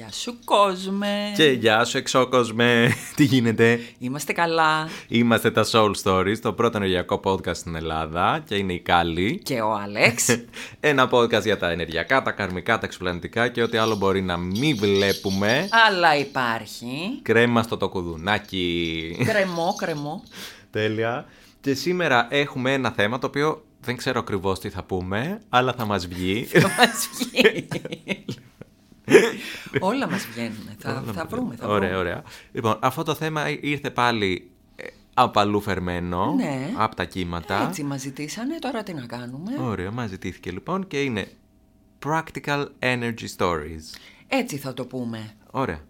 Γεια σου κόσμε. Και γεια σου εξώκοσμε. Τι γίνεται; Είμαστε καλά. Είμαστε τα Soul Stories, το πρώτο ενεργειακό podcast στην Ελλάδα και είναι η Κάλλη. Και ο Άλεξ. Ένα podcast για τα ενεργειακά, τα καρμικά, τα εξωπλανητικά και ό,τι άλλο μπορεί να μην βλέπουμε. Αλλά υπάρχει. Κρέμα στο το κουδουνάκι. Κρεμό, κρεμό. Τέλεια. Και σήμερα έχουμε ένα θέμα το οποίο δεν ξέρω ακριβώς τι θα πούμε, αλλά θα μας βγει. Θα μας βγει. Όλα μας βγαίνουν. Θα, θα βρούμε. Θα ωραία, βρούμε. ωραία. Λοιπόν, αυτό το θέμα ήρθε πάλι ε, απαλού φερμένο Ναι. από τα κύματα. Έτσι μας ζητήσανε, τώρα τι να κάνουμε; Ωραία, μας ζητήθηκε λοιπόν και είναι Practical Energy Stories. Έτσι θα το πούμε. Ωραία.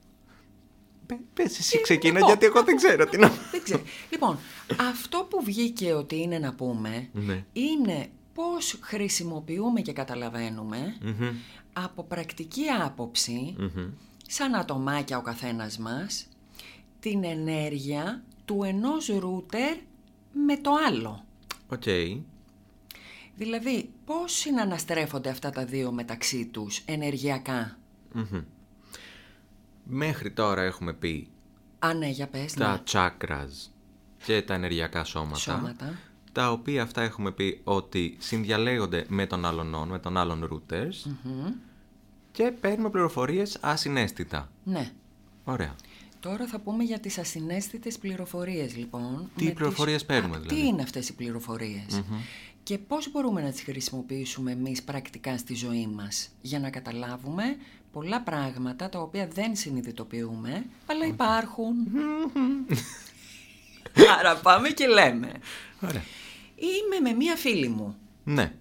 Πε- Πες εσύ Τι ξεκίνα να πω. γιατί εγώ δεν ξέρω τι να Δεν ξέρω. Λοιπόν, αυτό που βγήκε ότι είναι να πούμε Ναι. είναι πώς χρησιμοποιούμε και καταλαβαίνουμε Μμμ, από πρακτική άποψη, μμμ. σαν ατομάκια ο καθένας μας, την ενέργεια του ενός ρούτερ με το άλλο. Οκ. Δηλαδή, πώς συναναστρέφονται αυτά τα δύο μεταξύ τους ενεργειακά; Μμμ. Μέχρι τώρα έχουμε πει Α, ναι, για πες, τα ναι. chakras και τα ενεργειακά σώματα. Σώματα. Τα οποία αυτά έχουμε πει ότι συνδιαλέγονται με τον άλλον με τον άλλον routers και παίρνουμε πληροφορίες ασυναίσθητα. Ναι. Ωραία. Τώρα θα πούμε για τις ασυναίσθητες πληροφορίες, λοιπόν. Τι Με πληροφορίες παίρνουμε, Α, δηλαδή; Τι είναι αυτές οι πληροφορίες; Και πώς μπορούμε να τις χρησιμοποιήσουμε εμείς πρακτικά στη ζωή μας; Για να καταλάβουμε πολλά πράγματα τα οποία δεν συνειδητοποιούμε, αλλά υπάρχουν. Άρα πάμε και λέμε. Ωραία. Είμαι με μία φίλη μου. Ναι.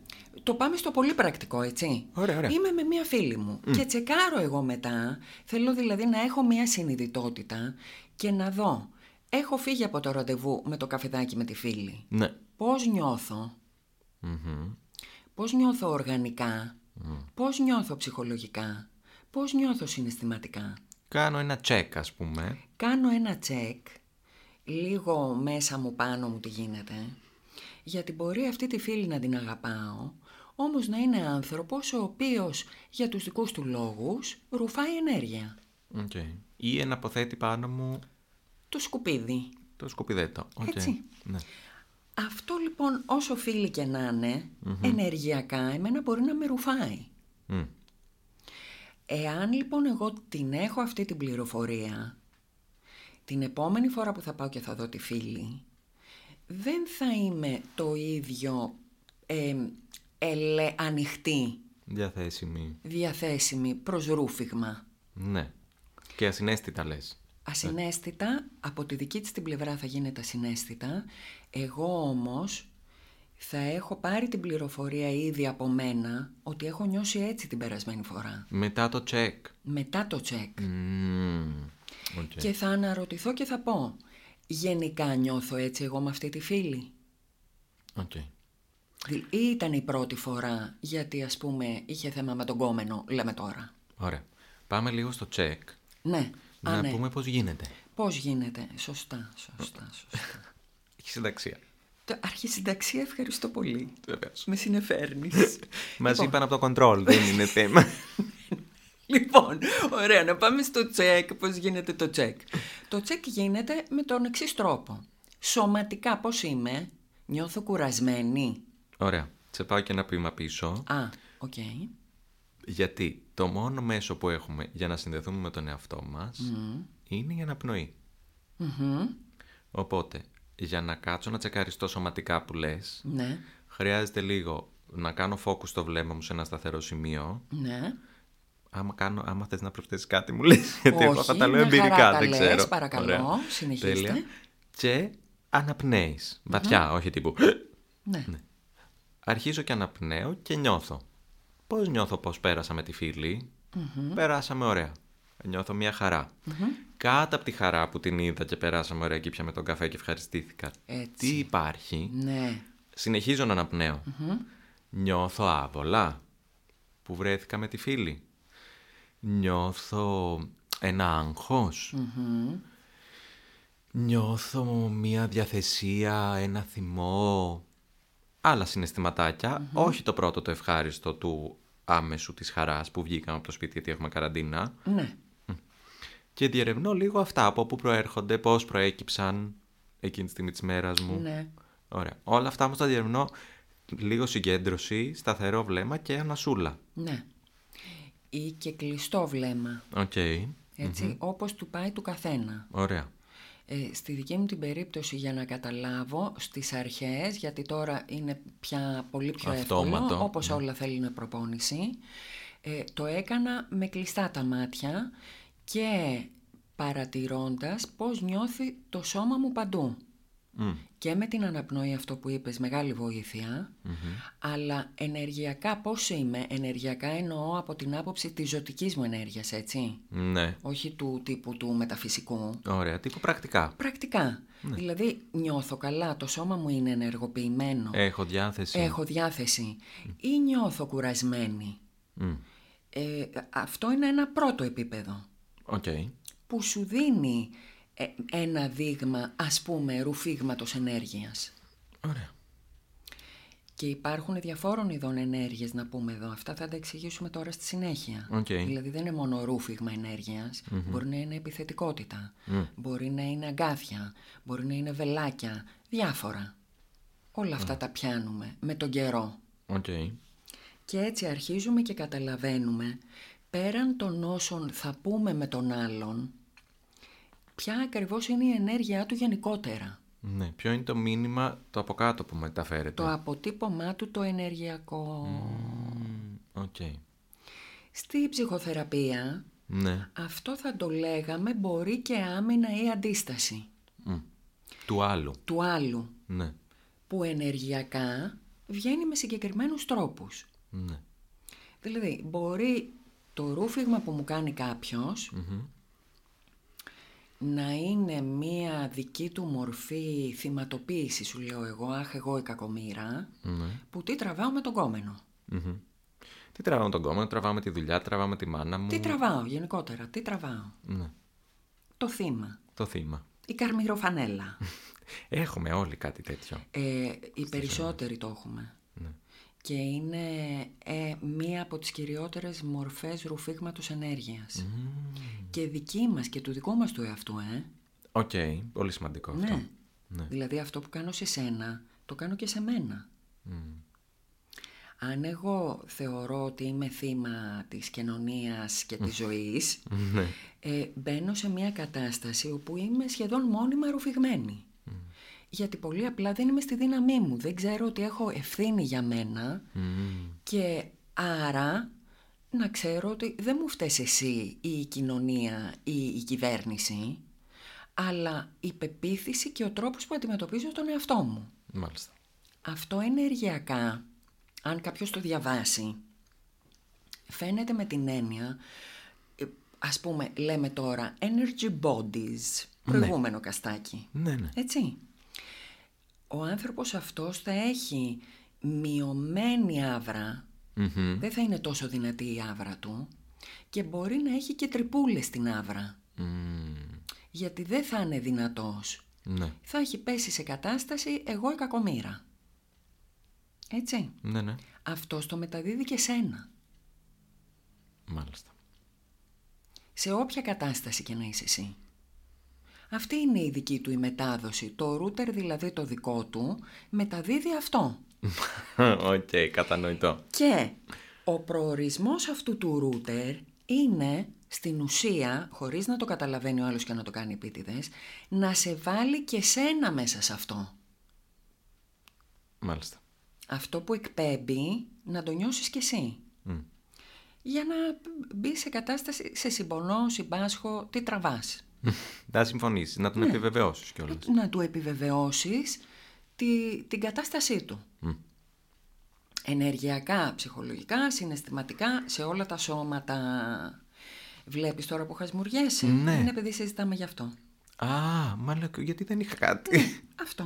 Το πάμε στο πολύ πρακτικό, έτσι. Ωραία, ωραία. Είμαι με μία φίλη μου και τσεκάρω εγώ μετά. Θέλω δηλαδή να έχω μία συνειδητότητα και να δω. Έχω φύγει από το ραντεβού με το καφεδάκι με τη φίλη. Ναι. Πώς νιώθω, Μμμ. πώς νιώθω οργανικά, πώς νιώθω ψυχολογικά, πώς νιώθω συναισθηματικά; Κάνω ένα check ας πούμε. Κάνω ένα τσεκ, λίγο μέσα μου πάνω μου τι γίνεται, γιατί μπορεί αυτή τη φίλη να την αγαπάω, όμως να είναι άνθρωπος ο οποίος για τους δικούς του λόγους ρουφάει ενέργεια. Οκ. Ή εναποθέτει πάνω μου Το σκουπίδι. το σκουπιδέτο. Οκ. Έτσι. Ναι. Αυτό λοιπόν όσο φίλη και να ειναι ενεργειακά εμένα μπορεί να με ρουφάει. Μμ. Εάν λοιπόν εγώ την έχω αυτή την πληροφορία, την επόμενη φορά που θα πάω και θα δω τη φίλη, δεν θα είμαι το ίδιο ε, ελε, ανοιχτή, Διαθέσιμη. διαθέσιμη προς ρούφιγμα. Ναι. Και ασυναίσθητα λες. Ασυναίσθητα, από τη δική της την πλευρά θα γίνεται ασυναίσθητα, εγώ όμως θα έχω πάρει την πληροφορία ήδη από μένα ότι έχω νιώσει έτσι την περασμένη φορά. Μετά το check. Μετά το τσεκ. Μμμ. Οκ. Και θα αναρωτηθώ και θα πω, γενικά νιώθω έτσι εγώ με αυτή τη φίλη; Οκ. Δη- Ή ήταν η πρώτη φορά γιατί ας πούμε είχε θέμα με τον γκόμενο, λέμε τώρα. Ωραία. Πάμε λίγο στο check. Ναι, α, να ναι. πούμε πώς γίνεται. Πώς γίνεται, σωστά, σωστά, σωστά. Έχει συνταξία. Το αρχισυνταξία ευχαριστώ πολύ. Βεβαίως. Με συνεφέρνεις. Μας Λοιπόν. είπαν από το control, δεν είναι θέμα. Λοιπόν, ωραία, να πάμε στο τσεκ, πώς γίνεται το τσεκ. το τσεκ γίνεται με τον εξής τρόπο. Σωματικά πώς είμαι, νιώθω κουρασμένη. Ωραία. Σε πάω και ένα βήμα πίσω. Α, οκ. Γιατί το μόνο μέσο που έχουμε για να συνδεθούμε με τον εαυτό μας είναι η αναπνοή. Μμμ. Οπότε, για να κάτσω να τσεκαριστώ σωματικά που λες, Ναι, χρειάζεται λίγο να κάνω focus στο βλέμμα μου σε ένα σταθερό σημείο. ναι. Άμα, κάνω, άμα θες να προσθέσεις κάτι μου λες, γιατί εγώ Όχι, θα τα λέω μια χαρά εμπειρικά, τα δεν λες, ξέρω. παρακαλώ, συνεχίστε. Τέλεια. Και αναπνέεις. Βαθιά, όχι τύπου. Ναι. Αρχίζω και αναπνέω και νιώθω. Πώς νιώθω πώς πέρασα με τη φιλη Περάσαμε ωραία. Νιώθω μια χαρα Κάτω από τη χαρά που την είδα και περάσαμε ωραία και πια τον καφέ και ευχαριστήθηκα. Έτσι. Τι υπάρχει; Ναι. Συνεχίζω να αναπνέω. Νιώθω άβολα που βρέθηκα με τη φίλη. Νιώθω ένα άγχος. Νιώθω μια διαθεσία, ένα θυμό, άλλα συναισθηματάκια. Όχι το πρώτο το ευχάριστο του άμεσου της χαράς που βγήκαμε από το σπίτι γιατί έχουμε καραντίνα. Ναι. Και διερευνώ λίγο αυτά, από πού προέρχονται, πώς προέκυψαν εκείνη τη στιγμή της μέρας μου. Ναι. Ωραία. Όλα αυτά όμως τα διερευνώ λίγο συγκέντρωση, σταθερό βλέμμα και ανασούλα. Ναι. Ή και κλειστό βλέμμα. Οκ. ετσι όπως του πάει του καθένα. Ωραία. Ε, στη δική μου την περίπτωση για να καταλάβω στις αρχές, γιατί τώρα είναι πια πολύ πιο Αυτόματο, εύκολο, όπως όλα θέλουν προπόνηση, ε, το έκανα με κλειστά τα μάτια και παρατηρώντας πώς νιώθει το σώμα μου παντού. Μμ. Και με την αναπνοή αυτό που είπες, μεγάλη βοήθεια, αλλά ενεργειακά πώς είμαι, ενεργειακά εννοώ από την άποψη της ζωτικής μου ενέργειας, έτσι, Ναι. όχι του τύπου του μεταφυσικού. Ωραία. Τύπου πρακτικά. Πρακτικά. Δηλαδή νιώθω καλά, το σώμα μου είναι ενεργοποιημένο, Έχω διάθεση. έχω διάθεση ή νιώθω κουρασμένη. Μμ. Ε, αυτό είναι ένα πρώτο επίπεδο Οκ. που σου δίνει ε, ένα δείγμα, ας πούμε, ρουφίγματος ενέργειας. Ωραία. Και υπάρχουν διαφόρων ειδών ενέργειες να πούμε εδώ. Αυτά θα τα εξηγήσουμε τώρα στη συνέχεια. Οκ. Δηλαδή δεν είναι μόνο ρούφιγμα ενέργειας. Μπορεί να είναι επιθετικότητα. Μπορεί να είναι αγκάθια. Μπορεί να είναι βελάκια. Διάφορα. Όλα αυτά τα πιάνουμε με τον καιρό. Οκ. Και έτσι αρχίζουμε και καταλαβαίνουμε πέραν των όσων θα πούμε με τον άλλον ποια ακριβώς είναι η ενέργειά του γενικότερα. Ναι. Ποιο είναι το μήνυμα το από κάτω που μεταφέρεται. Το αποτύπωμά του το ενεργειακό. Μμ. Οκ. Στη ψυχοθεραπεία Ναι. αυτό θα το λέγαμε μπορεί και άμυνα ή αντίσταση Μμ. Του άλλου. του άλλου Ναι. που ενεργειακά βγαίνει με συγκεκριμένους τρόπους. Ναι. Δηλαδή μπορεί το ρούφιγμα που μου κάνει κάποιος να είναι μία δική του μορφή θυματοποίησης σου λέω εγώ, αχ εγώ η κακομήρα, Ναι. που τι τραβάω με τον κόμενο. Μμμ. Τι τραβάμε τον κόμμα, τραβάμε τη δουλειά, τραβάμε τη μάνα μου. Τι τραβάω γενικότερα, τι τραβάω. Ναι. Το θύμα, Το θύμα. η κακομοιροφανέλα. Έχουμε όλοι κάτι τέτοιο. Ε, οι περισσότεροι το έχουμε. Ναι. Και είναι ε, μία από τις κυριότερες μορφές ρουφίγματος ενέργειας. Και δική μας και του δικού μας του εαυτού, ε. Οκ. Πολύ σημαντικό αυτό. Ναι. Ναι. Δηλαδή αυτό που κάνω σε σένα, το κάνω και σε μένα. Αν εγώ θεωρώ ότι είμαι θύμα της κοινωνίας και της ζωής, Ναι. ε, μπαίνω σε μια κατάσταση όπου είμαι σχεδόν μόνιμα ρουφηγμένη. Γιατί πολύ απλά δεν είμαι στη δύναμή μου. Δεν ξέρω ότι έχω ευθύνη για μένα Μμ. και άρα να ξέρω ότι δεν μου φταίς εσύ ή η κοινωνία ή η κυβέρνηση, αλλά η πεποίθηση και ο τρόπος που αντιμετωπίζω τον εαυτό μου. Μάλιστα. Αυτό ενεργειακά, αν κάποιος το διαβάσει, φαίνεται με την έννοια, ε, ας πούμε λέμε τώρα, energy bodies, προηγούμενο καστάκι. Ναι, ναι. Έτσι. Ο άνθρωπος αυτός θα έχει μειωμένη άβρα, Μμμ. δεν θα είναι τόσο δυνατή η άβρα του και μπορεί να έχει και τρυπούλες στην άβρα, Μμμ. γιατί δεν θα είναι δυνατός. Ναι. Θα έχει πέσει σε κατάσταση εγώ η κακομήρα. Έτσι. Ναι, ναι. Αυτό το μεταδίδει και σένα. Μάλιστα. Σε όποια κατάσταση και να είσαι εσύ. Αυτή είναι η δική του η μετάδοση. Το router δηλαδή το δικό του μεταδίδει αυτό. Οκ, κατανοητό. Και ο προορισμός αυτού του router είναι στην ουσία, χωρίς να το καταλαβαίνει ο άλλος και να το κάνει επίτηδες, να σε βάλει και σένα μέσα σε αυτό. Μάλιστα. Αυτό που εκπέμπει να το νιώσεις κι εσύ. Μμ. Για να μπει σε κατάσταση, σε συμπονώ, συμπάσχω, τι τραβάς. Να συμφωνήσεις, να τον επιβεβαιώσεις κιόλας. να του επιβεβαιώσεις τη, την κατάστασή του. Ενεργειακά, ψυχολογικά, συναισθηματικά, σε όλα τα σώματα. Βλέπεις τώρα που χασμουριέσαι; Ναι. Είναι επειδή συζητάμε γι' αυτό. Α, μάλλον γιατί δεν είχα κάτι. Αυτό.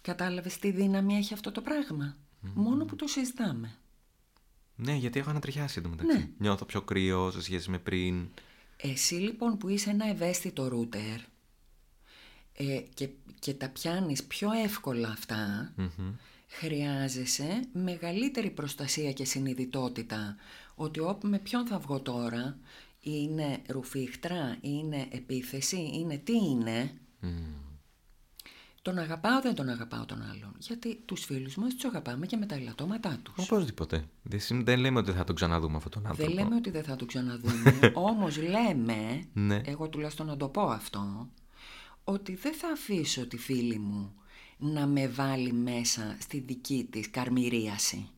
Κατάλαβες τι δύναμη έχει αυτό το πράγμα; Μόνο που το συζητάμε. ναι, γιατί έχω ανατριχιάσει εντωμεταξύ. Ναι. Νιώθω πιο κρύο σε σχέση με πριν. Εσύ λοιπόν που είσαι ένα ευαίσθητο ρούτερ ε, και, και τα πιάνεις πιο εύκολα αυτά, χρειάζεσαι μεγαλύτερη προστασία και συνειδητότητα ότι όπ, με ποιον θα βγω τώρα; Είναι ρουφίχτρα, είναι επίθεση, είναι τι είναι; Τον αγαπάω, δεν τον αγαπάω τον άλλον. Γιατί τους φίλους μας τους αγαπάμε και με τα ελαττώματά τους. Οπωσδήποτε. Δεν, συμ- δεν λέμε ότι θα τον ξαναδούμε αυτόν τον άνθρωπο. Δεν λέμε ότι δεν θα το ξαναδούμε, όμως λέμε, Ναι. εγώ τουλάχιστον να το πω αυτό, ότι δεν θα αφήσω τη φίλη μου να με βάλει μέσα στη δική της καρμυρίαση.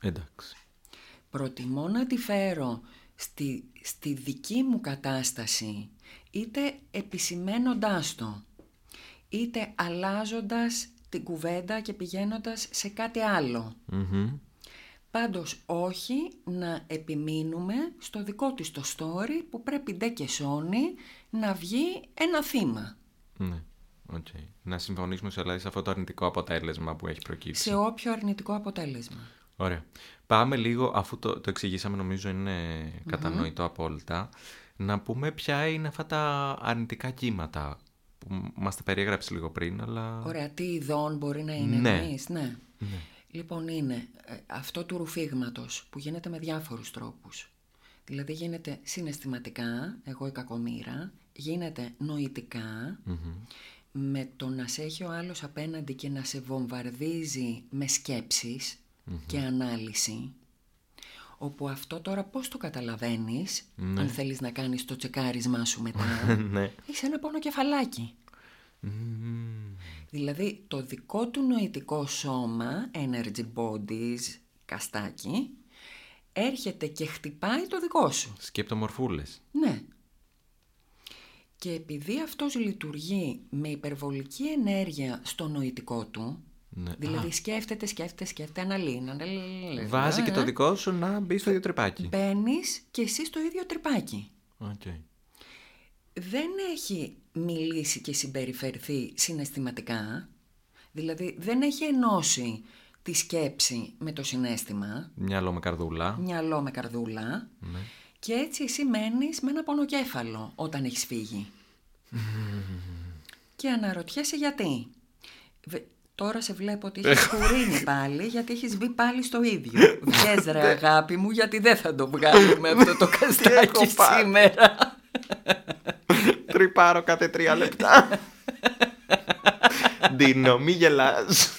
Εντάξει. Προτιμώ να τη φέρω στη, στη δική μου κατάσταση, είτε επισημαίνοντάς το, είτε αλλάζοντας την κουβέντα και πηγαίνοντας σε κάτι άλλο. Μμμ. Πάντως όχι να επιμείνουμε στο δικό της το story που πρέπει ντε και σώνει να βγει ένα θύμα. Ναι. Οκ. Να συμφωνήσουμε σε, δηλαδή, σε αυτό το αρνητικό αποτέλεσμα που έχει προκύψει. Σε όποιο αρνητικό αποτέλεσμα. Ωραία. Πάμε λίγο, αφού το, το εξηγήσαμε νομίζω είναι κατανοητό απόλυτα, να πούμε ποια είναι αυτά τα αρνητικά κύματα που μας τα περιέγραψε λίγο πριν, αλλά... Ωραία, τι ειδών μπορεί να είναι Ναι. εμείς, ναι. Λοιπόν είναι ε, αυτό του ρουφίγματος που γίνεται με διάφορους τρόπους. Δηλαδή γίνεται συναισθηματικά, εγώ η κακομήρα, γίνεται νοητικά, με το να σε έχει ο άλλος απέναντι και να σε βομβαρδίζει με σκεψεις και ανάλυση. Όπου αυτό τώρα πώς το καταλαβαίνεις, αν θέλεις να κάνεις το τσεκάρισμά σου μετά, ναι. είσαι ένα πόνο κεφαλάκι. Δηλαδή το δικό του νοητικό σώμα, energy bodies, καστάκι, έρχεται και χτυπάει το δικό σου. Σκεπτομορφούλες. Ναι. Και επειδή αυτός λειτουργεί με υπερβολική ενέργεια στο νοητικό του, Ναι. δηλαδή σκέφτεται, σκέφτεται, σκέφτεται, αναλύει, αναλύει, Βάζει και το ε, δικό σου να μπει στο ίδιο τρυπάκι. Μπαίνεις και εσύ στο ίδιο τρυπάκι. Οκ. δεν έχει μιλήσει και συμπεριφερθεί συναισθηματικά, δηλαδή δεν έχει ενώσει τη σκέψη με το συναίσθημα, Μυαλό με καρδούλα. μυαλό με καρδούλα, Ναι. και έτσι εσύ μένεις με ένα πονοκέφαλο όταν έχεις φύγει. και αναρωτιέσαι γιατί. Βε- Τώρα σε βλέπω ότι έχεις κουρίνει πάλι, γιατί έχεις μπει πάλι στο ίδιο. Βγες ρε αγάπη μου, γιατί δεν θα το βγάλουμε αυτό το καστάκι έχω πάθει. σήμερα. Τρυπάρω κάθε τρία λεπτά. Ντίνο, μη γελάς.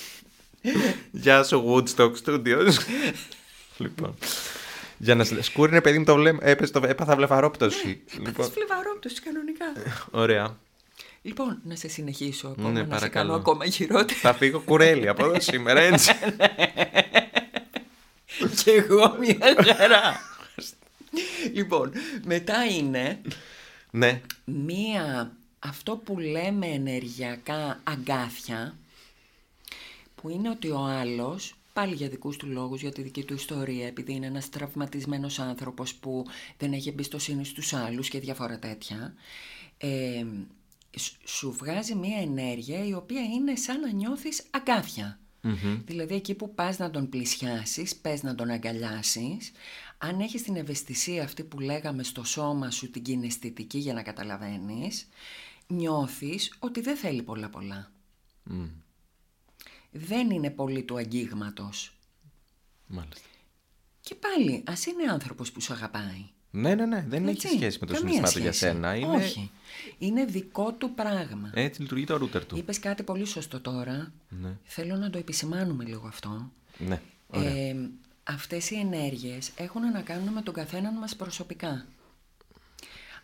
Γεια σου Woodstock Studios. λοιπόν. Για να σε σκούρινε παιδί μου το βλέμμα, έπεσε το, έπαθα βλεφαρόπτωση. Λοιπόν. λοιπόν, φλιβαρόπτωση κανονικά. ωραία. Λοιπόν, να σε συνεχίσω ακόμα, Ναι, να σε παρακαλώ. κάνω ακόμα χειρότερα. Θα φύγω κουρέλι από εδώ σήμερα, έτσι. και εγώ μια χαρά. λοιπόν, μετά είναι ναι. μία, αυτό που λέμε ενεργειακά αγκάθια, που είναι ότι ο άλλος, πάλι για δικούς του λόγους, για τη δική του ιστορία, επειδή είναι ένας τραυματισμένος άνθρωπος που δεν έχει εμπιστοσύνη στους άλλους και διάφορα τέτοια, ε, σ- σου βγάζει μία ενέργεια η οποία είναι σαν να νιώθεις αγκάθια. Δηλαδή εκεί που πας να τον πλησιάσεις, πες να τον αγκαλιάσεις, αν έχεις την ευαισθησία αυτή που λέγαμε στο σώμα σου, την κιναισθητική για να καταλαβαίνεις, νιώθεις ότι δεν θέλει πολλά πολλά. Μμ, Δεν είναι πολύ του αγγίγματος. Μάλιστα. Και πάλι, ας είναι άνθρωπος που σου αγαπάει. Ναι, ναι, ναι. Δεν Έτσι, έχει σχέση με το καμία συναισθήμα του για σχέση. σένα. Είναι... Όχι. Είναι δικό του πράγμα. Έτσι λειτουργεί το router του. Είπες κάτι πολύ σωστό τώρα. Ναι. Θέλω να το επισημάνουμε λίγο αυτό. Ναι. Ωραία. Ε, αυτές οι ενέργειες έχουν να κάνουν με τον καθέναν μας προσωπικά.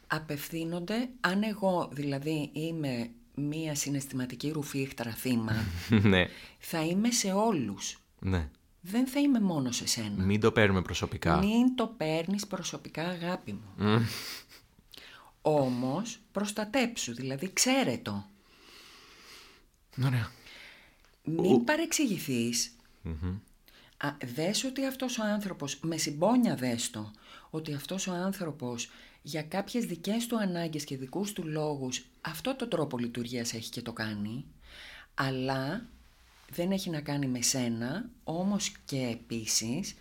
Απευθύνονται, αν εγώ δηλαδή είμαι μία συναισθηματική ρουφίχτρα θύμα, ναι. θα είμαι σε όλους. Ναι. Δεν θα είμαι μόνος σε σένα. Μην το παίρνουμε προσωπικά. Μην το παίρνεις προσωπικά αγάπη μου. Όμως προστατέψου, δηλαδή ξέρε το. Ωραία. Μην παρεξηγηθείς. Α, δες ότι αυτός ο άνθρωπος, με συμπόνια δες το, ότι αυτός ο άνθρωπος για κάποιες δικές του ανάγκες και δικούς του λόγους αυτό το τρόπο λειτουργίας έχει και το κάνει, αλλά δεν έχει να κάνει με σένα, όμως και επίσης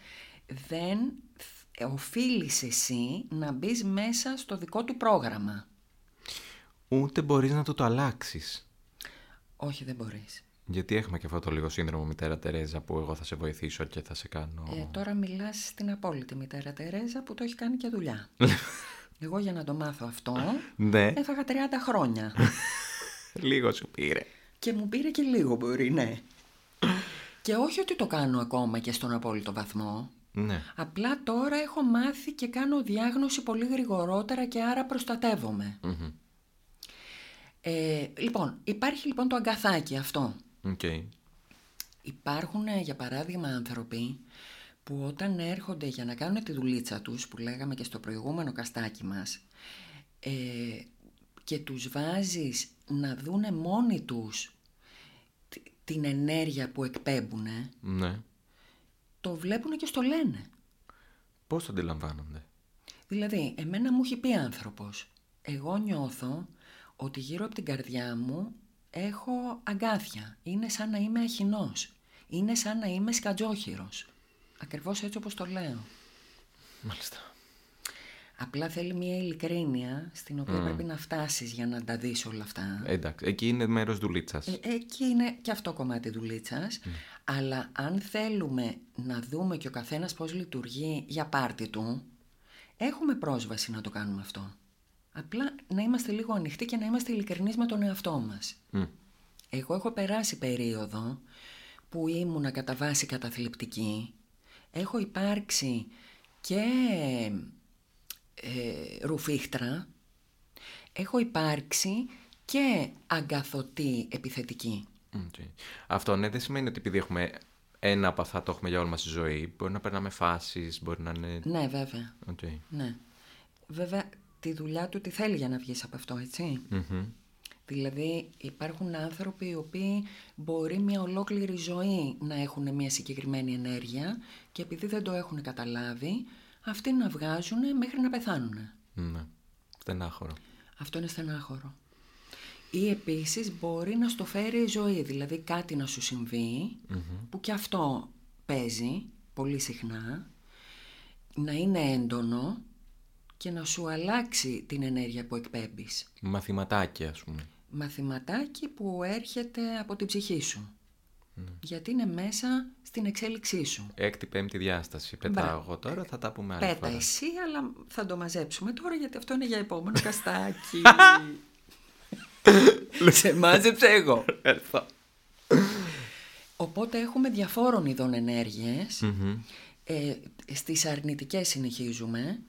δεν θ- οφείλεις εσύ να μπεις μέσα στο δικό του πρόγραμμα. Ούτε μπορείς να του το αλλάξεις. Όχι, δεν μπορείς. Γιατί έχουμε και αυτό το λίγο σύνδρομο μητέρα Τερέζα που εγώ θα σε βοηθήσω και θα σε κάνω. Ε, τώρα μιλάς στην απόλυτη μητέρα Τερέζα που το έχει κάνει και δουλειά. Εγώ για να το μάθω αυτό Ναι, έφαγα 30 χρόνια. λίγο σου πήρε. και μου πήρε και λίγο μπορεί, ναι. Και όχι ότι το κάνω ακόμα και στον απόλυτο βαθμό. Ναι. Απλά τώρα έχω μάθει και κάνω διάγνωση πολύ γρηγορότερα και άρα προστατεύομαι. Μμμ. Ε, λοιπόν, υπάρχει λοιπόν το αγκαθάκι αυτό. Οκ. Υπάρχουν, ε, για παράδειγμα, άνθρωποι που όταν έρχονται για να κάνουν τη δουλίτσα τους, που λέγαμε και στο προηγούμενο καστάκι μας, ε, και τους βάζεις να δούνε μόνοι τους τη- την ενέργεια που εκπέμπουν, Ναι. το βλέπουν και στο λένε. Πώς το αντιλαμβάνονται; Δηλαδή, εμένα μου έχει πει άνθρωπος, εγώ νιώθω ότι γύρω από την καρδιά μου έχω αγκάθια. Είναι σαν να είμαι αχινός. Είναι σαν να είμαι σκατζόχυρος. Ακριβώς έτσι όπως το λέω. Μάλιστα. Απλά θέλει μια ειλικρίνεια στην οποία πρέπει να φτάσεις για να τα δεις όλα αυτά. Ε, Εντάξει, εκεί είναι μέρος δουλίτσας. Ε, εκεί είναι και αυτό κομμάτι δουλίτσας. Αλλά αν θέλουμε να δούμε και ο καθένας πώς λειτουργεί για πάρτι του, έχουμε πρόσβαση να το κάνουμε αυτό. Απλά να είμαστε λίγο ανοιχτοί και να είμαστε ειλικρινείς με τον εαυτό μας. Μμ. Εγώ έχω περάσει περίοδο που ήμουνα κατά βάση καταθλιπτική. Έχω υπάρξει και ε, ρουφίχτρα. Έχω υπάρξει και αγκαθωτή επιθετική. Οκ. Αυτό ναι, δεν σημαίνει ότι επειδή έχουμε ένα από αυτά το έχουμε για όλη μας τη ζωή. Μπορεί να περνάμε φάσεις, μπορεί να είναι... Ναι, βέβαια. Οκ. Ναι. Βέβαια, τη δουλειά του τη θέλει για να βγεις από αυτό, έτσι. Μμμ. Δηλαδή υπάρχουν άνθρωποι οι οποίοι μπορεί μια ολόκληρη ζωή να έχουν μια συγκεκριμένη ενέργεια και επειδή δεν το έχουν καταλάβει, αυτοί να βγάζουν μέχρι να πεθάνουν. Ναι. Στενάχωρο. Αυτό είναι στενάχωρο. Ή επίσης μπορεί να στο φέρει η ζωή, δηλαδή κάτι να σου συμβεί που και αυτό παίζει πολύ συχνά, να είναι έντονο και να σου αλλάξει την ενέργεια που εκπέμπεις. Μαθηματάκια, ας πούμε. μαθηματάκι που έρχεται από την ψυχή σου. Γιατί είναι μέσα στην εξέλιξή σου. Έκτη, πέμπτη διάσταση. Πετάω εγώ τώρα, θα τα πούμε άλλη Πέτα φορά. εσύ, αλλά θα το μαζέψουμε τώρα γιατί αυτό είναι για επόμενο καστάκι. Σε μάζεψα εγώ. Έρθω. Οπότε έχουμε διαφόρων ειδών ενέργειες. Ε, στις αρνητικές συνεχίζουμε.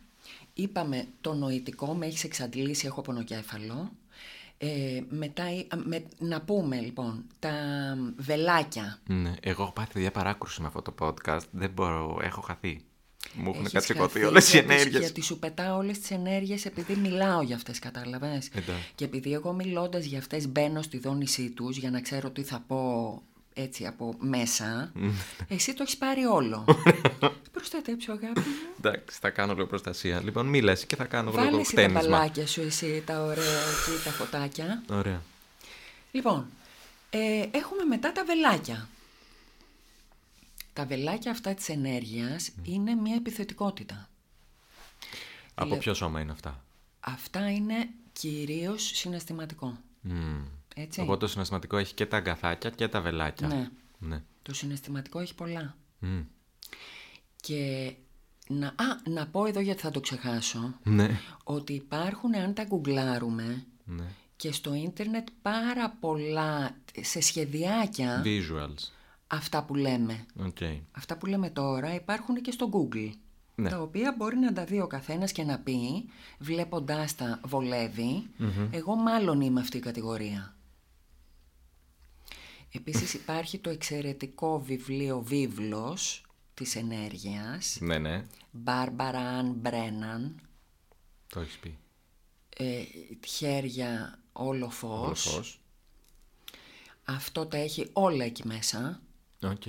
Είπαμε το νοητικό, με έχεις εξαντλήσει, έχω πονοκέφαλο. Ε, μετά, ε, με, να πούμε λοιπόν, τα βελάκια. Ναι, εγώ έχω πάθει διαπαράκρουση με αυτό το podcast. Δεν μπορώ, έχω χαθεί. Μου έχουν Έχεις κατσικωθεί χαθεί όλες οι γιατί- ενέργειες. Γιατί σου πετάω όλες τις ενέργειες επειδή μιλάω για αυτές, κατάλαβες; Εντάξει. Και επειδή εγώ μιλώντας για αυτές μπαίνω στη δόνησή τους για να ξέρω τι θα πω έτσι από μέσα, εσύ το έχεις πάρει όλο. Προστατέψω αγάπη μου. Εντάξει, θα κάνω λίγο προστασία. Λοιπόν, μίλα εσύ και θα κάνω λίγο Βάλε εσύ τα χτένισμα. μπαλάκια σου εσύ, τα ωραία εκεί, τα φωτάκια. Ωραία. Λοιπόν, ε, έχουμε μετά τα βελάκια. Τα βελάκια αυτά της ενέργειας είναι μια επιθετικότητα. Από ποιο σώμα είναι αυτά; Αυτά είναι κυρίως συναισθηματικό. Μμμ. Έτσι. Οπότε το συναισθηματικό έχει και τα αγκαθάκια και τα βελάκια. Ναι. ναι. Το συναισθηματικό έχει πολλά. Μμ. Και να, α, να πω εδώ γιατί θα το ξεχάσω, Ναι. ότι υπάρχουν, αν τα γκουγκλάρουμε, ναι. και στο ίντερνετ πάρα πολλά σε σχεδιάκια Visuals. αυτά που λέμε. Οκ. Αυτά που λέμε τώρα υπάρχουν και στο Google. Ναι. Τα οποία μπορεί να τα δει ο καθένας και να πει, βλέποντάς τα βολεύει, εγώ μάλλον είμαι αυτή η κατηγορία. Επίσης υπάρχει το εξαιρετικό βιβλίο «Βίβλος» της ενέργειας, Ναι, ναι. Μπάρμπαρα Αν Μπρέναν, Το έχεις πει. ε, «Χέρια όλο Όλο φως». φως. Αυτό τα έχει όλα εκεί μέσα, Οκ.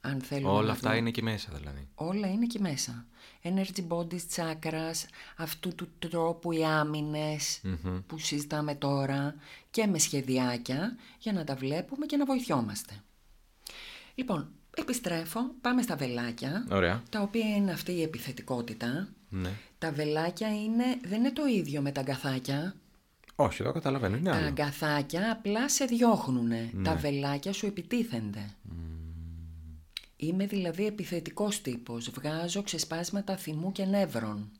αν θέλουμε Όλα να αυτά δούμε. είναι εκεί μέσα δηλαδή. Όλα είναι εκεί μέσα. Energy bodies, chakras, αυτού του τρόπου οι αμυνες που συζητάμε τώρα και με σχεδιάκια για να τα βλέπουμε και να βοηθιόμαστε. Λοιπόν, επιστρέφω, πάμε στα βελάκια, Ωραία. τα οποία είναι αυτή η επιθετικότητα. Ναι. Τα βελάκια είναι, δεν είναι το ίδιο με τα αγκαθάκια. Όχι, το καταλαβαίνω. Είναι Τα άλλο. αγκαθάκια απλά σε διώχνουνε. Τα βελάκια σου επιτίθενται. Είμαι δηλαδή επιθετικός τύπος. Βγάζω ξεσπάσματα θυμού και νεύρων.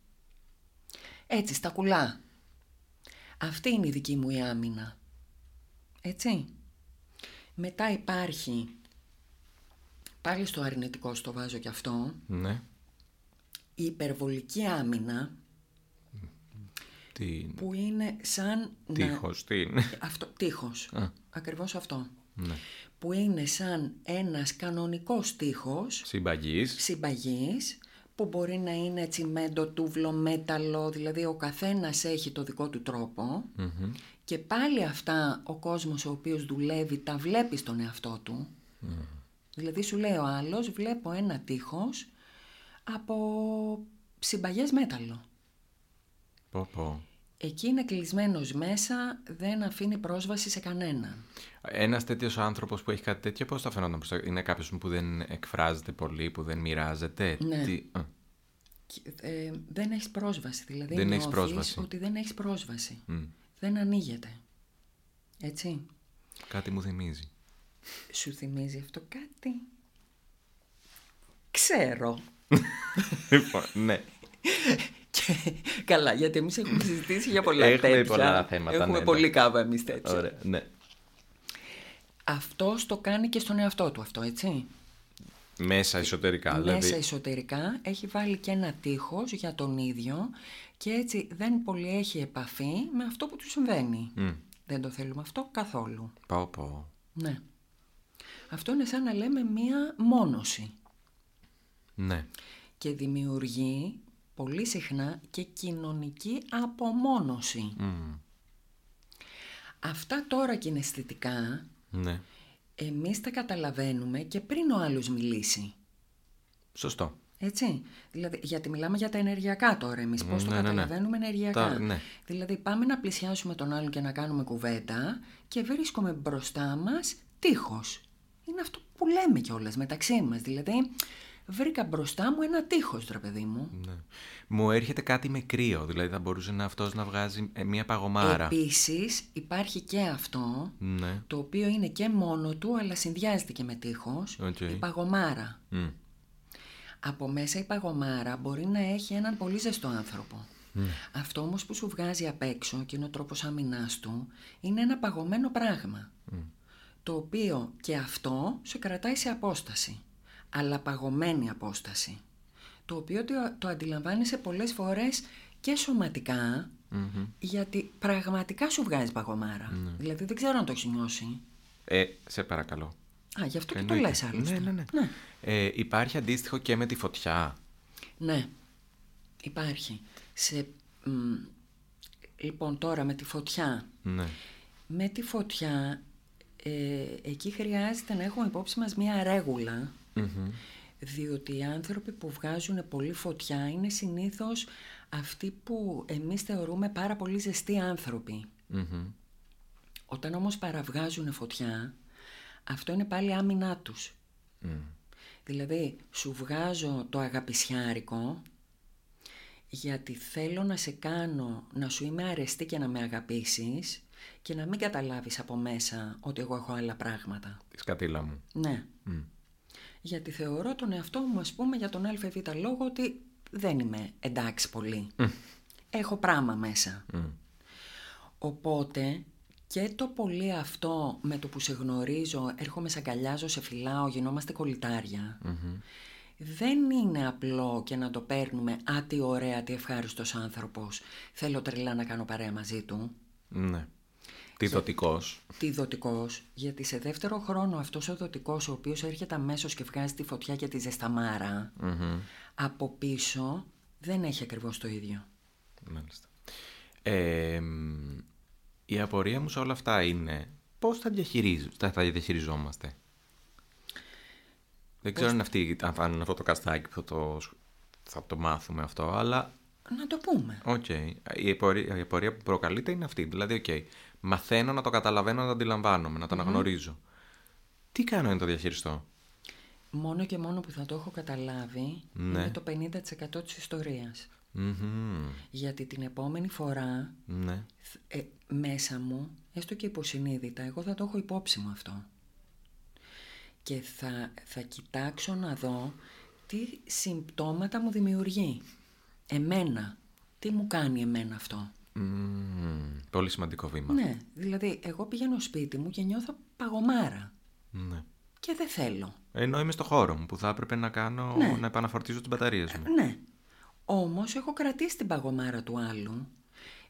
Έτσι, στα κουλά. Αυτή είναι η δική μου η άμυνα. Έτσι. Μετά υπάρχει, πάλι στο αρνητικό στο βάζω και αυτό, Ναι. η υπερβολική άμυνα Τι... που είναι σαν να... Τείχος, τι είναι; Αυτό, τείχος. Α. Ακριβώς αυτό. ναι. Που είναι σαν ένας κανονικός τείχος Συμπαγής. συμπαγής που μπορεί να είναι τσιμέντο, τούβλο, μέταλλο, δηλαδή ο καθένας έχει το δικό του τρόπο Μμμ. και πάλι αυτά ο κόσμος ο οποίος δουλεύει τα βλέπει στον εαυτό του. Δηλαδή σου λέει ο άλλος βλέπω ένα τείχος από συμπαγές μέταλλο. Πω πω. Εκεί είναι κλεισμένος μέσα, δεν αφήνει πρόσβαση σε κανέναν. Ένας τέτοιος άνθρωπος που έχει κάτι τέτοιο, πώς θα φαινόταν. προς το- Είναι κάποιος που δεν εκφράζεται πολύ, που δεν μοιράζεται; Ναι. Τι... α, Και, ε, δεν έχεις πρόσβαση, δηλαδή Δεν έχεις νιώθεις πρόσβαση. ότι δεν έχεις πρόσβαση. μ. Δεν ανοίγεται. Έτσι. Κάτι μου θυμίζει. Σου θυμίζει αυτό κάτι; Ξέρω. Λοιπόν, ναι. Και, καλά, γιατί εμείς έχουμε συζητήσει για πολλά Έχουμε τέτοια. πολλά θέματα, Έχουμε ναι, πολύ ναι. κάβα εμείς τέτοια. Ωραία, ναι. Αυτός το κάνει και στον εαυτό του αυτό, έτσι. Μέσα εσωτερικά, Μέσα δηλαδή. εσωτερικά έχει βάλει και ένα τείχος για τον ίδιο και έτσι δεν πολύ έχει επαφή με αυτό που του συμβαίνει. Μ. Δεν το θέλουμε αυτό καθόλου. Πω πω. Ναι. Αυτό είναι σαν να λέμε μία μόνωση Ναι. και δημιουργεί πολύ συχνά και κοινωνική απομόνωση. Μ. Αυτά τώρα κιναισθητικά Ναι. εμείς τα καταλαβαίνουμε και πριν ο άλλος μιλήσει. Σωστό. Έτσι. Δηλαδή, γιατί μιλάμε για τα ενεργειακά τώρα εμείς, πώς το ναι, ναι, ναι. καταλαβαίνουμε ενεργειακά. Τα- ναι. Δηλαδή πάμε να πλησιάσουμε τον άλλον και να κάνουμε κουβέντα και βρίσκουμε μπροστά μας τείχος. Είναι αυτό που λέμε κιόλας μεταξύ μας. Δηλαδή βρήκα μπροστά μου ένα τείχος, ρε παιδί μου. Ναι. Μου έρχεται κάτι με κρύο, δηλαδή θα μπορούσε να αυτός να βγάζει ε, μια παγωμάρα. Επίσης υπάρχει και αυτό, Ναι. το οποίο είναι και μόνο του, αλλά συνδυάζεται και με τείχος, Οκ. η παγωμάρα. Μ. Από μέσα η παγωμάρα μπορεί να έχει έναν πολύ ζεστό άνθρωπο. Αυτό όμως που σου βγάζει απ' έξω και είναι ο τρόπος άμυνάς του είναι ένα παγωμένο πράγμα. Το οποίο και αυτό σε κρατάει σε απόσταση. Αλλά παγωμένη απόσταση. Το οποίο το, το αντιλαμβάνεσαι πολλές φορές και σωματικά Μμμ. γιατί πραγματικά σου βγάζει παγωμάρα. Δηλαδή δεν ξέρω αν το έχεις νιώσει. Ε, σε παρακαλώ. Α, γι' αυτό και Εννοείται. το λες άλλωστε. Ναι, ναι, ναι. Ε, υπάρχει αντίστοιχο και με τη φωτιά. Ναι, υπάρχει. Σε, μ, λοιπόν, τώρα με τη φωτιά. Ναι. Με τη φωτιά, ε, εκεί χρειάζεται να έχουμε υπόψη μας μία ρέγουλα, Μμμ. διότι οι άνθρωποι που βγάζουν πολύ φωτιά είναι συνήθως αυτοί που εμείς θεωρούμε πάρα πολύ ζεστοί άνθρωποι. Μμμ. Όταν όμως παραβγάζουν φωτιά, αυτό είναι πάλι άμυνά τους. Μμ. Δηλαδή, σου βγάζω το αγαπησιάρικο γιατί θέλω να σε κάνω να σου είμαι αρεστή και να με αγαπήσεις και να μην καταλάβεις από μέσα ότι εγώ έχω άλλα πράγματα. Της σκατήλα μου. Ναι. Μ. Γιατί θεωρώ τον εαυτό μου, ας πούμε, για τον ΑΒ λόγο ότι δεν είμαι εντάξει πολύ. Έχω πράγμα μέσα. Μ. Οπότε και το πολύ αυτό με το που σε γνωρίζω, έρχομαι, σε αγκαλιάζω, σε φυλάω, γινόμαστε κολλητάρια. Μμμ. Δεν είναι απλό και να το παίρνουμε «Α, τι ωραία, τι ευχάριστος άνθρωπος, θέλω τρελά να κάνω παρέα μαζί του». Ναι. Τι δοτικός. Τι δοτικός, γιατί σε δεύτερο χρόνο αυτός ο δοτικός ο οποίος έρχεται αμέσως και βγάζει τη φωτιά και τη ζεσταμάρα, Μμμ. από πίσω δεν έχει ακριβώς το ίδιο. Μάλιστα. Ε, μ, η απορία μου σε όλα αυτά είναι πώς θα, διαχειρίζ- θα, θα διαχειριζόμαστε; Δεν ξέρω αν, αυτή, αν θα είναι αυτό το καστάκι που θα το, θα το μάθουμε αυτό, αλλά Να το πούμε. οκ. Η, απορία, η απορία που προκαλείται είναι αυτή. Δηλαδή, οκ. Μαθαίνω να το καταλαβαίνω, να το αντιλαμβάνομαι, να το αναγνωρίζω. Τι κάνω για να το διαχειριστώ; Μόνο και μόνο που θα το έχω καταλάβει Ναι. είναι το 50% της ιστορίας. Μμμ. Γιατί την επόμενη φορά Ναι. ε, μέσα μου, έστω και υποσυνείδητα, εγώ θα το έχω υπόψη μου αυτό. Και θα, θα κοιτάξω να δω τι συμπτώματα μου δημιουργεί. Εμένα. Τι μου κάνει εμένα αυτό; Μμμ. Πολύ σημαντικό βήμα. Ναι, δηλαδή εγώ πηγαίνω σπίτι μου και νιώθω παγωμάρα. Ναι. Και δεν θέλω. Ενώ είμαι στο χώρο μου που θα έπρεπε να κάνω Ναι. να επαναφορτίζω τις μπαταρίες μου. Ναι. Όμως έχω κρατήσει την παγωμάρα του άλλου.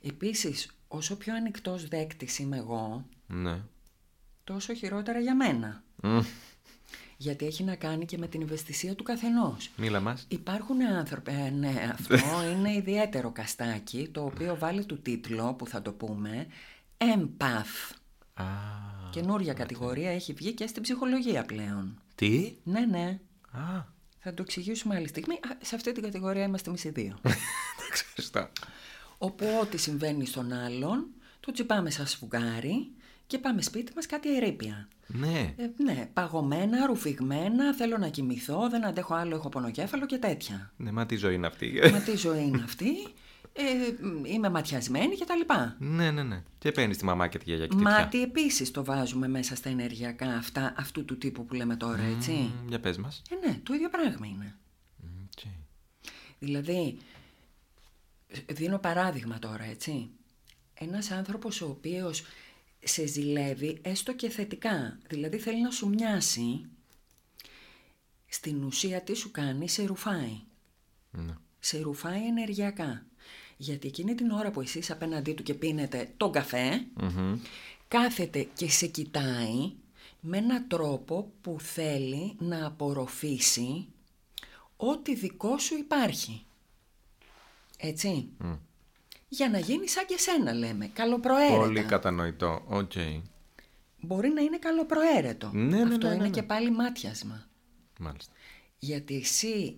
Επίσης, όσο πιο ανοιχτός δέκτης είμαι εγώ, Ναι. τόσο χειρότερα για μένα. Μμ. Γιατί έχει να κάνει και με την ευαισθησία του καθενός. Μίλα μας. Υπάρχουν άνθρωποι, ε, ναι, αυτό είναι ιδιαίτερο καστάκι, το οποίο βάλει του τίτλο, που θα το πούμε, Empath. Α, Καινούρια κατηγορία έχει βγει και στην ψυχολογία πλέον. τι; Ναι, ναι. Α, Θα το εξηγήσουμε άλλη στιγμή. Α, σε αυτή την κατηγορία είμαστε εμείς οι δύο. εντάξει, ευχαριστώ. Όπου ό,τι συμβαίνει στον άλλον, το τσιπάμε σαν σφουγγάρι και πάμε σπίτι μας κάτι ερήπια. Ναι. Ε, ναι, παγωμένα, ρουφηγμένα, θέλω να κοιμηθώ, δεν αντέχω άλλο, έχω πονοκέφαλο και τέτοια. Ναι, μα τι ζωή είναι αυτή. Μα τι ζωή είναι αυτή, ε, μ, είμαι ματιασμένη και τα λοιπά. ναι, ναι, ναι. Και παίρνεις τη μαμά και τη γιαγιά και τη Μάτι επίσης το βάζουμε μέσα στα ενεργειακά αυτά, αυτού του τύπου που λέμε τώρα, έτσι; Μμ, Για πες μας. Ε, ναι, το ίδιο πράγμα είναι. Οκ. Δηλαδή, δίνω παράδειγμα τώρα, έτσι. Ένας άνθρωπος ο οποίος σε ζηλεύει έστω και θετικά, δηλαδή θέλει να σου μοιάσει, στην ουσία τι σου κάνει, σε ρουφάει. Ναι. Σε ρουφάει ενεργειακά. Γιατί εκείνη την ώρα που είσαι απέναντί του και πίνετε τον καφέ, Μμμ. κάθεται και σε κοιτάει με έναν τρόπο που θέλει να απορροφήσει ό,τι δικό σου υπάρχει. Έτσι. Μμ. Για να γίνει σαν και σένα λέμε, καλοπροαίρετα. Πολύ κατανοητό. Οκ. Μπορεί να είναι καλοπροαίρετο. Ναι, ναι, Αυτό ναι, ναι, είναι ναι. και πάλι μάτιασμα. Μάλιστα. Γιατί εσύ,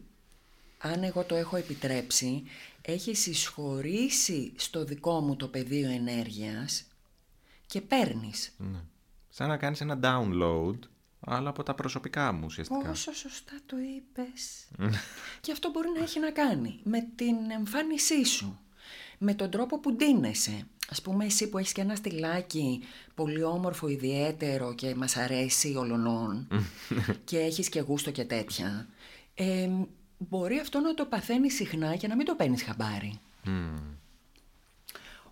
αν εγώ το έχω επιτρέψει, έχεις εισχωρήσει στο δικό μου το πεδίο ενέργειας και παίρνεις. Ναι. Σαν να κάνεις ένα download, αλλά από τα προσωπικά μου ουσιαστικά. Πόσο σωστά το είπες. και αυτό μπορεί να έχει να κάνει με την εμφάνισή σου. Με τον τρόπο που ντύνεσαι. Ας πούμε εσύ που έχεις και ένα στυλάκι πολύ όμορφο, ιδιαίτερο και μας αρέσει ολονών και έχεις και γούστο και τέτοια. Ε, μπορεί αυτό να το παθαίνεις συχνά και να μην το παίρνεις χαμπάρι. Μμ.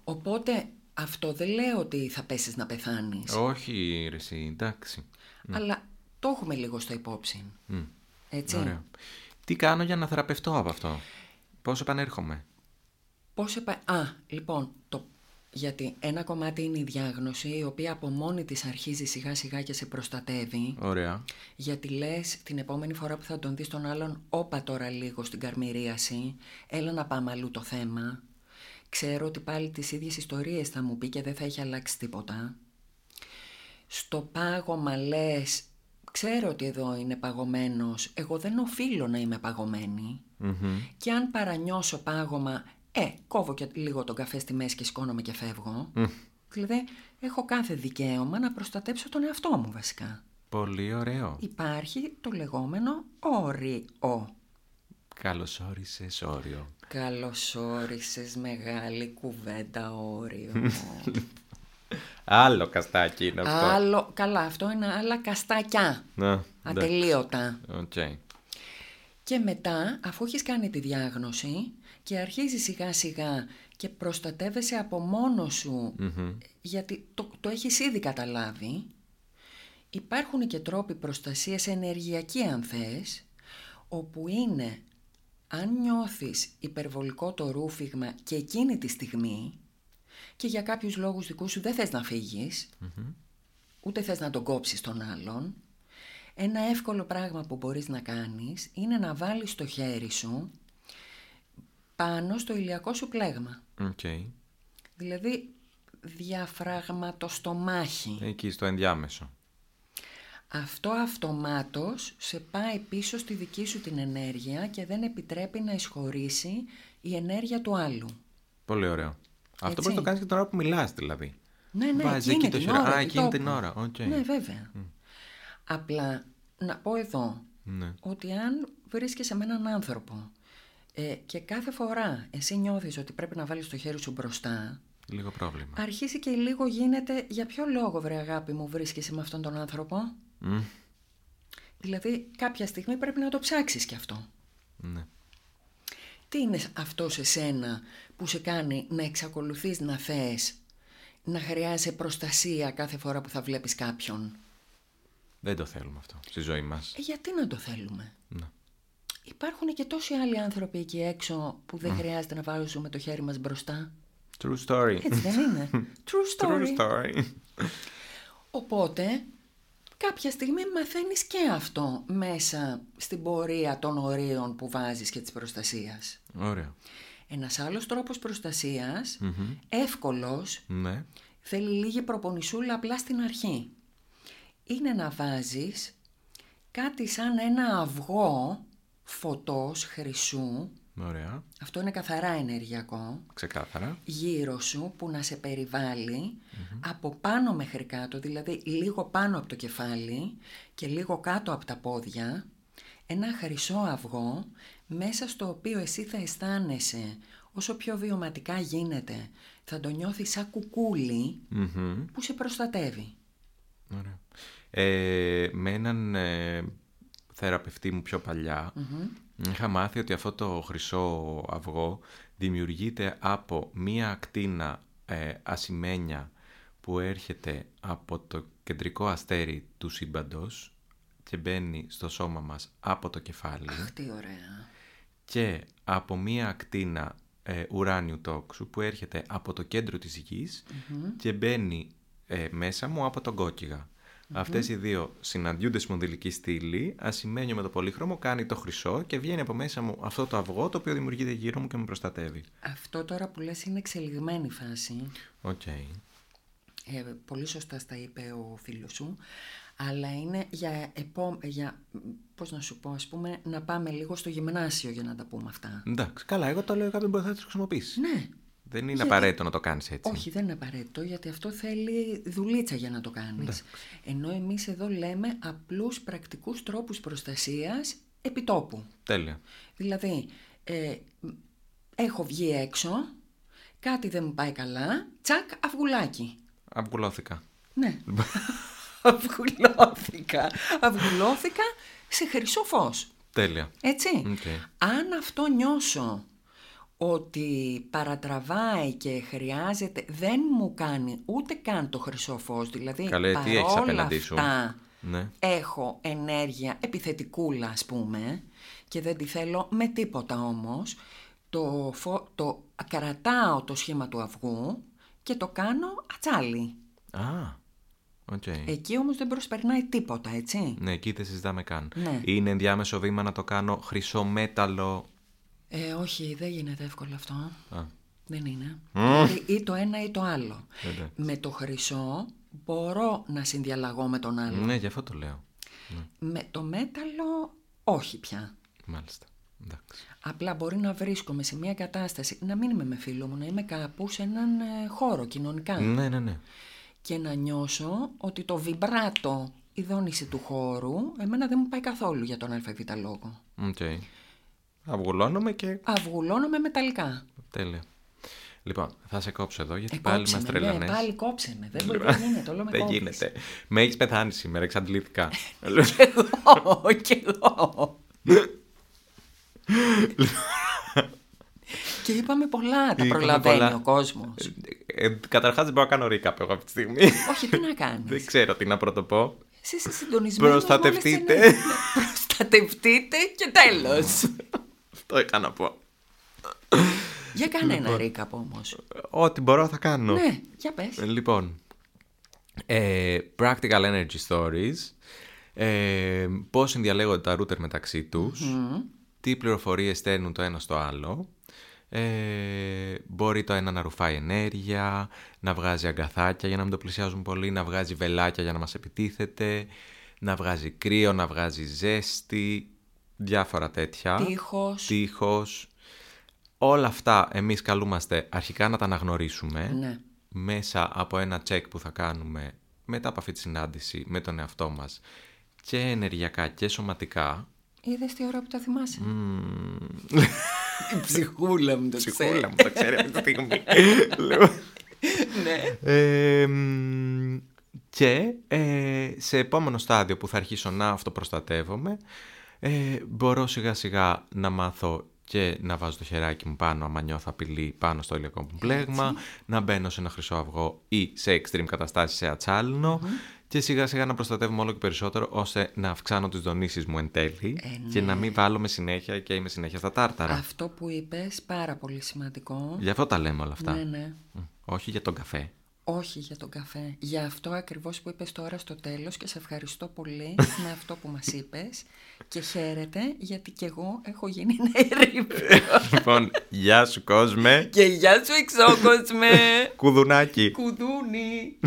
Οπότε αυτό δεν λέω ότι θα πέσεις να πεθάνεις. Όχι, ρε εσύ, εντάξει. Αλλά το έχουμε λίγο στο υπόψη. Μμ. Έτσι. Ωραία. Τι κάνω για να θεραπευτώ από αυτό; Πώς επανέρχομαι; Πώς επα... Α, λοιπόν, το... γιατί ένα κομμάτι είναι η διάγνωση, η οποία από μόνη της αρχίζει σιγά σιγά και σε προστατεύει. Ωραία. Γιατί λες την επόμενη φορά που θα τον δεις τον άλλον, όπα τώρα λίγο στην καρμυρίαση, έλα να πάμε αλλού το θέμα. Ξέρω ότι πάλι τις ίδιες ιστορίες θα μου πει και δεν θα έχει αλλάξει τίποτα. Στο πάγωμα λες, ξέρω ότι εδώ είναι παγωμένος, εγώ δεν οφείλω να είμαι παγωμένη. Μμμ. Και αν παρανιώσω πάγωμα, ε, κόβω και λίγο τον καφέ στη μέση και σηκώνομαι και φεύγω. Μμ. Δηλαδή, έχω κάθε δικαίωμα να προστατέψω τον εαυτό μου βασικά. Πολύ ωραίο. Υπάρχει το λεγόμενο όριο. Καλώς όρισες όριο. Καλώς όρισες μεγάλη κουβέντα όριο. Άλλο καστάκι είναι αυτό. Άλλο, καλά, αυτό είναι άλλα καστάκια. Να, εντάξει. Ατελείωτα. Οκ. Και μετά, αφού έχεις κάνει τη διάγνωση και αρχίζεις σιγά σιγά και προστατεύεσαι από μόνο σου, Μμμ. γιατί το, το έχεις ήδη καταλάβει, υπάρχουν και τρόποι προστασίας ενεργειακή αν θες, όπου είναι αν νιώθεις υπερβολικό το ρούφιγμα και εκείνη τη στιγμή και για κάποιους λόγους δικούς σου δεν θες να φύγεις, ούτε θες να τον κόψεις τον άλλον, ένα εύκολο πράγμα που μπορείς να κάνεις είναι να βάλεις το χέρι σου πάνω στο ηλιακό σου πλέγμα. Οκ. Δηλαδή διάφραγμα στομάχι. Εκεί στο ενδιάμεσο. Αυτό αυτομάτως σε πάει πίσω στη δική σου την ενέργεια και δεν επιτρέπει να εισχωρήσει η ενέργεια του άλλου. Πολύ ωραίο. Αυτό Έτσι. μπορείς να το κάνεις και την ώρα που μιλάς δηλαδή. Ναι, ναι, Βάζεις εκείνη εκεί το την χέρι. ώρα, Α, επί εκείνη την τόπου. ώρα. Οκ. Ναι, βέβαια. Απλά να πω εδώ Ναι. ότι αν βρίσκεσαι με έναν άνθρωπο ε, και κάθε φορά εσύ νιώθεις ότι πρέπει να βάλεις το χέρι σου μπροστά, Λίγο πρόβλημα. αρχίσει και λίγο γίνεται για ποιο λόγο βρε αγάπη μου βρίσκεσαι με αυτόν τον άνθρωπο; Μμ, Δηλαδή κάποια στιγμή πρέπει να το ψάξεις κι αυτό. ναι. Τι είναι αυτό σε σένα που σε κάνει να εξακολουθείς να θες, να χρειάζεσαι προστασία κάθε φορά που θα βλέπεις κάποιον; Δεν το θέλουμε αυτό στη ζωή μας. Ε, γιατί να το θέλουμε; Ναι. Υπάρχουν και τόσοι άλλοι άνθρωποι εκεί έξω που δεν χρειάζεται να βάζουμε το χέρι μας μπροστά. True story. Έτσι δεν είναι. True story. True story. Οπότε κάποια στιγμή μαθαίνεις και αυτό μέσα στην πορεία των ορίων που βάζεις και της προστασίας. Ωραία. Ένας άλλος τρόπος προστασίας, εύκολος, Ναι. θέλει λίγη προπονησούλα απλά στην αρχή. Είναι να βάζεις κάτι σαν ένα αυγό φωτός χρυσού, Ωραία. αυτό είναι καθαρά ενεργειακό, Ξεκάθαρα. γύρω σου που να σε περιβαλλει από πάνω μέχρι κάτω, δηλαδή λίγο πάνω από το κεφάλι και λίγο κάτω από τα πόδια, ένα χρυσό αυγό μέσα στο οποίο εσύ θα αισθάνεσαι όσο πιο βιωματικά γίνεται, θα το νιώθεις σαν κουκούλι Μμμ. που σε προστατεύει. Ωραία. Ε, με έναν ε, θεραπευτή μου πιο παλια είχα μάθει ότι αυτό το χρυσό αυγό δημιουργείται από μία ακτίνα ε, ασημένια που έρχεται από το κεντρικό αστέρι του σύμπαντος και μπαίνει στο σώμα μας από το κεφάλι Αχ, τι ωραία. και από μία ακτίνα ε, ουράνιου τόξου που έρχεται από το κέντρο της γης και μπαίνει ε, μέσα μου από τον κόκκιγα. Αυτές οι δύο συναντιούνται στη σπονδυλική στήλη, ασημένιο με το πολύχρωμο, κάνει το χρυσό και βγαίνει από μέσα μου αυτό το αυγό το οποίο δημιουργείται γύρω μου και με προστατεύει. Αυτό τώρα που λες είναι εξελιγμένη φάση. Οκ. Ε, πολύ σωστά στα είπε ο φίλος σου. Αλλά είναι για, επό... για, πώς να σου πω, ας πούμε, να πάμε λίγο στο γυμνάσιο για να τα πούμε αυτά. Εντάξει, καλά, εγώ το λέω για κάποιον που θα το χρησιμοποιήσει. Ναι, Δεν είναι Γιατί- απαραίτητο να το κάνεις έτσι. όχι δεν είναι απαραίτητο γιατί αυτό θέλει δουλίτσα για να το κάνεις. Ενώ εμείς εδώ λέμε απλούς πρακτικούς τρόπους προστασίας επιτόπου. Τέλεια. Δηλαδή, ε, έχω βγει έξω, κάτι δεν μου πάει καλά, τσακ, αυγουλάκι. Αυγουλώθηκα. Ναι. Αυγουλώθηκα. Αυγουλώθηκα σε χρυσό φως. Τέλεια. Έτσι. Οκ. Αν αυτό νιώσω ότι παρατραβάει και χρειάζεται, δεν μου κάνει ούτε καν το χρυσό φως. Δηλαδή, Καλέ, τι έχεις παρόλα απέναντί σου; αυτά, Ναι. έχω ενέργεια επιθετικούλα, ας πούμε, και δεν τη θέλω με τίποτα όμως. Το, φω... το κρατάω το σχήμα του αυγού και το κάνω ατσάλι. Α, οκ. Εκεί όμως δεν προσπερνάει τίποτα, έτσι; Ναι, εκεί δεν συζητάμε καν. Ναι. Είναι ενδιάμεσο βήμα να το κάνω χρυσό μέταλλο. Ε, όχι, δεν γίνεται εύκολο αυτό. Α, Δεν είναι. Δηλαδή, ή το ένα ή το άλλο. εντάξει. Με το χρυσό μπορώ να συνδιαλλαγώ με τον άλλο. Ναι, γι' αυτό το λέω. Με το μέταλλο όχι πια. Μάλιστα. Εντάξει. Απλά μπορεί να βρίσκομαι σε μια κατάσταση, να μην είμαι με φίλο μου, να είμαι κάπου σε έναν ε, χώρο κοινωνικά Ναι, ναι, ναι. και να νιώσω ότι το βιμπράτο, η δόνηση του χώρου, εμένα δεν μου πάει καθόλου για τον Α Β λόγο. Οκ. Αυγουλώνομαι και Αυγουλώνομαι μεταλλικά. τέλεια. Λοιπόν, θα σε κόψω εδώ γιατί Ε, πάλι κόψε μας με, ναι, τρελανές. πάλι κόψε με. Δεν μπορεί να γίνεται, όλο με Δεν κόβεις. γίνεται. Με έχεις πεθάνει σήμερα, εξαντλήθηκα. Κι εγώ, κι εγώ. και είπαμε πολλά, τα Είπαμε προλαβαίνει πολλά. ο κόσμος. ε, καταρχάς δεν μπορώ να κάνω recap εγώ αυτή τη στιγμή. Όχι, τι να κάνεις. δεν ξέρω τι να πρωτοπώ. Εσύ είσαι συντονισμένος Προστατευτείτε. με όλες τις ενέργειες. Προστατευτείτε και τέλος. Αυτό είχα να πω. Για κάνε ένα ρίκαπ όμως. Ό,τι μπορώ θα κάνω. Ναι, για πες. Λοιπόν, ε, practical energy stories, ε, πώς συνδιαλέγονται τα router μεταξύ τους, τι πληροφορίες στέλνουν το ένα στο άλλο, ε, μπορεί το ένα να ρουφάει ενέργεια, να βγάζει αγκαθάκια για να μην το πλησιάζουν πολύ, να βγάζει βελάκια για να μας επιτίθεται, να βγάζει κρύο, να βγάζει ζέστη, διάφορα τέτοια. Τείχος. Τείχος. Όλα αυτά εμείς καλούμαστε αρχικά να τα αναγνωρίσουμε Ναι. μέσα από ένα check που θα κάνουμε μετά από αυτή τη συνάντηση με τον εαυτό μας και ενεργειακά και σωματικά. Είδες τι ώρα που τα θυμάσαι; Η ψυχούλα μου το ξέρει. Ψυχούλα μου το ξέρει αυτή τη στιγμή. Λοιπόν, Ναι. ε, μ, και ε, σε επόμενο στάδιο που θα αρχίσω να αυτοπροστατεύομαι, ε, μπορώ σιγά σιγά να μάθω και να βάζω το χεράκι μου πάνω άμα νιώθω απειλή πάνω στο ηλιακό μου πλέγμα, να μπαίνω σε ένα χρυσό αυγό ή σε extreme καταστάσεις σε ατσαλινο και σιγά σιγά να προστατεύομαι όλο και περισσότερο ώστε να αυξάνω τις δονήσεις μου εν τέλει Ε, και ναι. να μην βάλω συνέχεια και είμαι συνέχεια στα τάρταρα. Αυτό που είπες, πάρα πολύ σημαντικό. Γι' αυτό τα λέμε όλα αυτά. Ναι, ναι. Μ, Όχι για τον καφέ. Όχι για τον καφέ. Για αυτό ακριβώς που είπες τώρα στο τέλος και σε ευχαριστώ πολύ με αυτό που μας είπες και χαίρετε γιατί και εγώ έχω γίνει νερή λοιπόν, γεια σου κόσμε. και γεια σου εξόκοσμε Κουδουνάκι. κουδούνι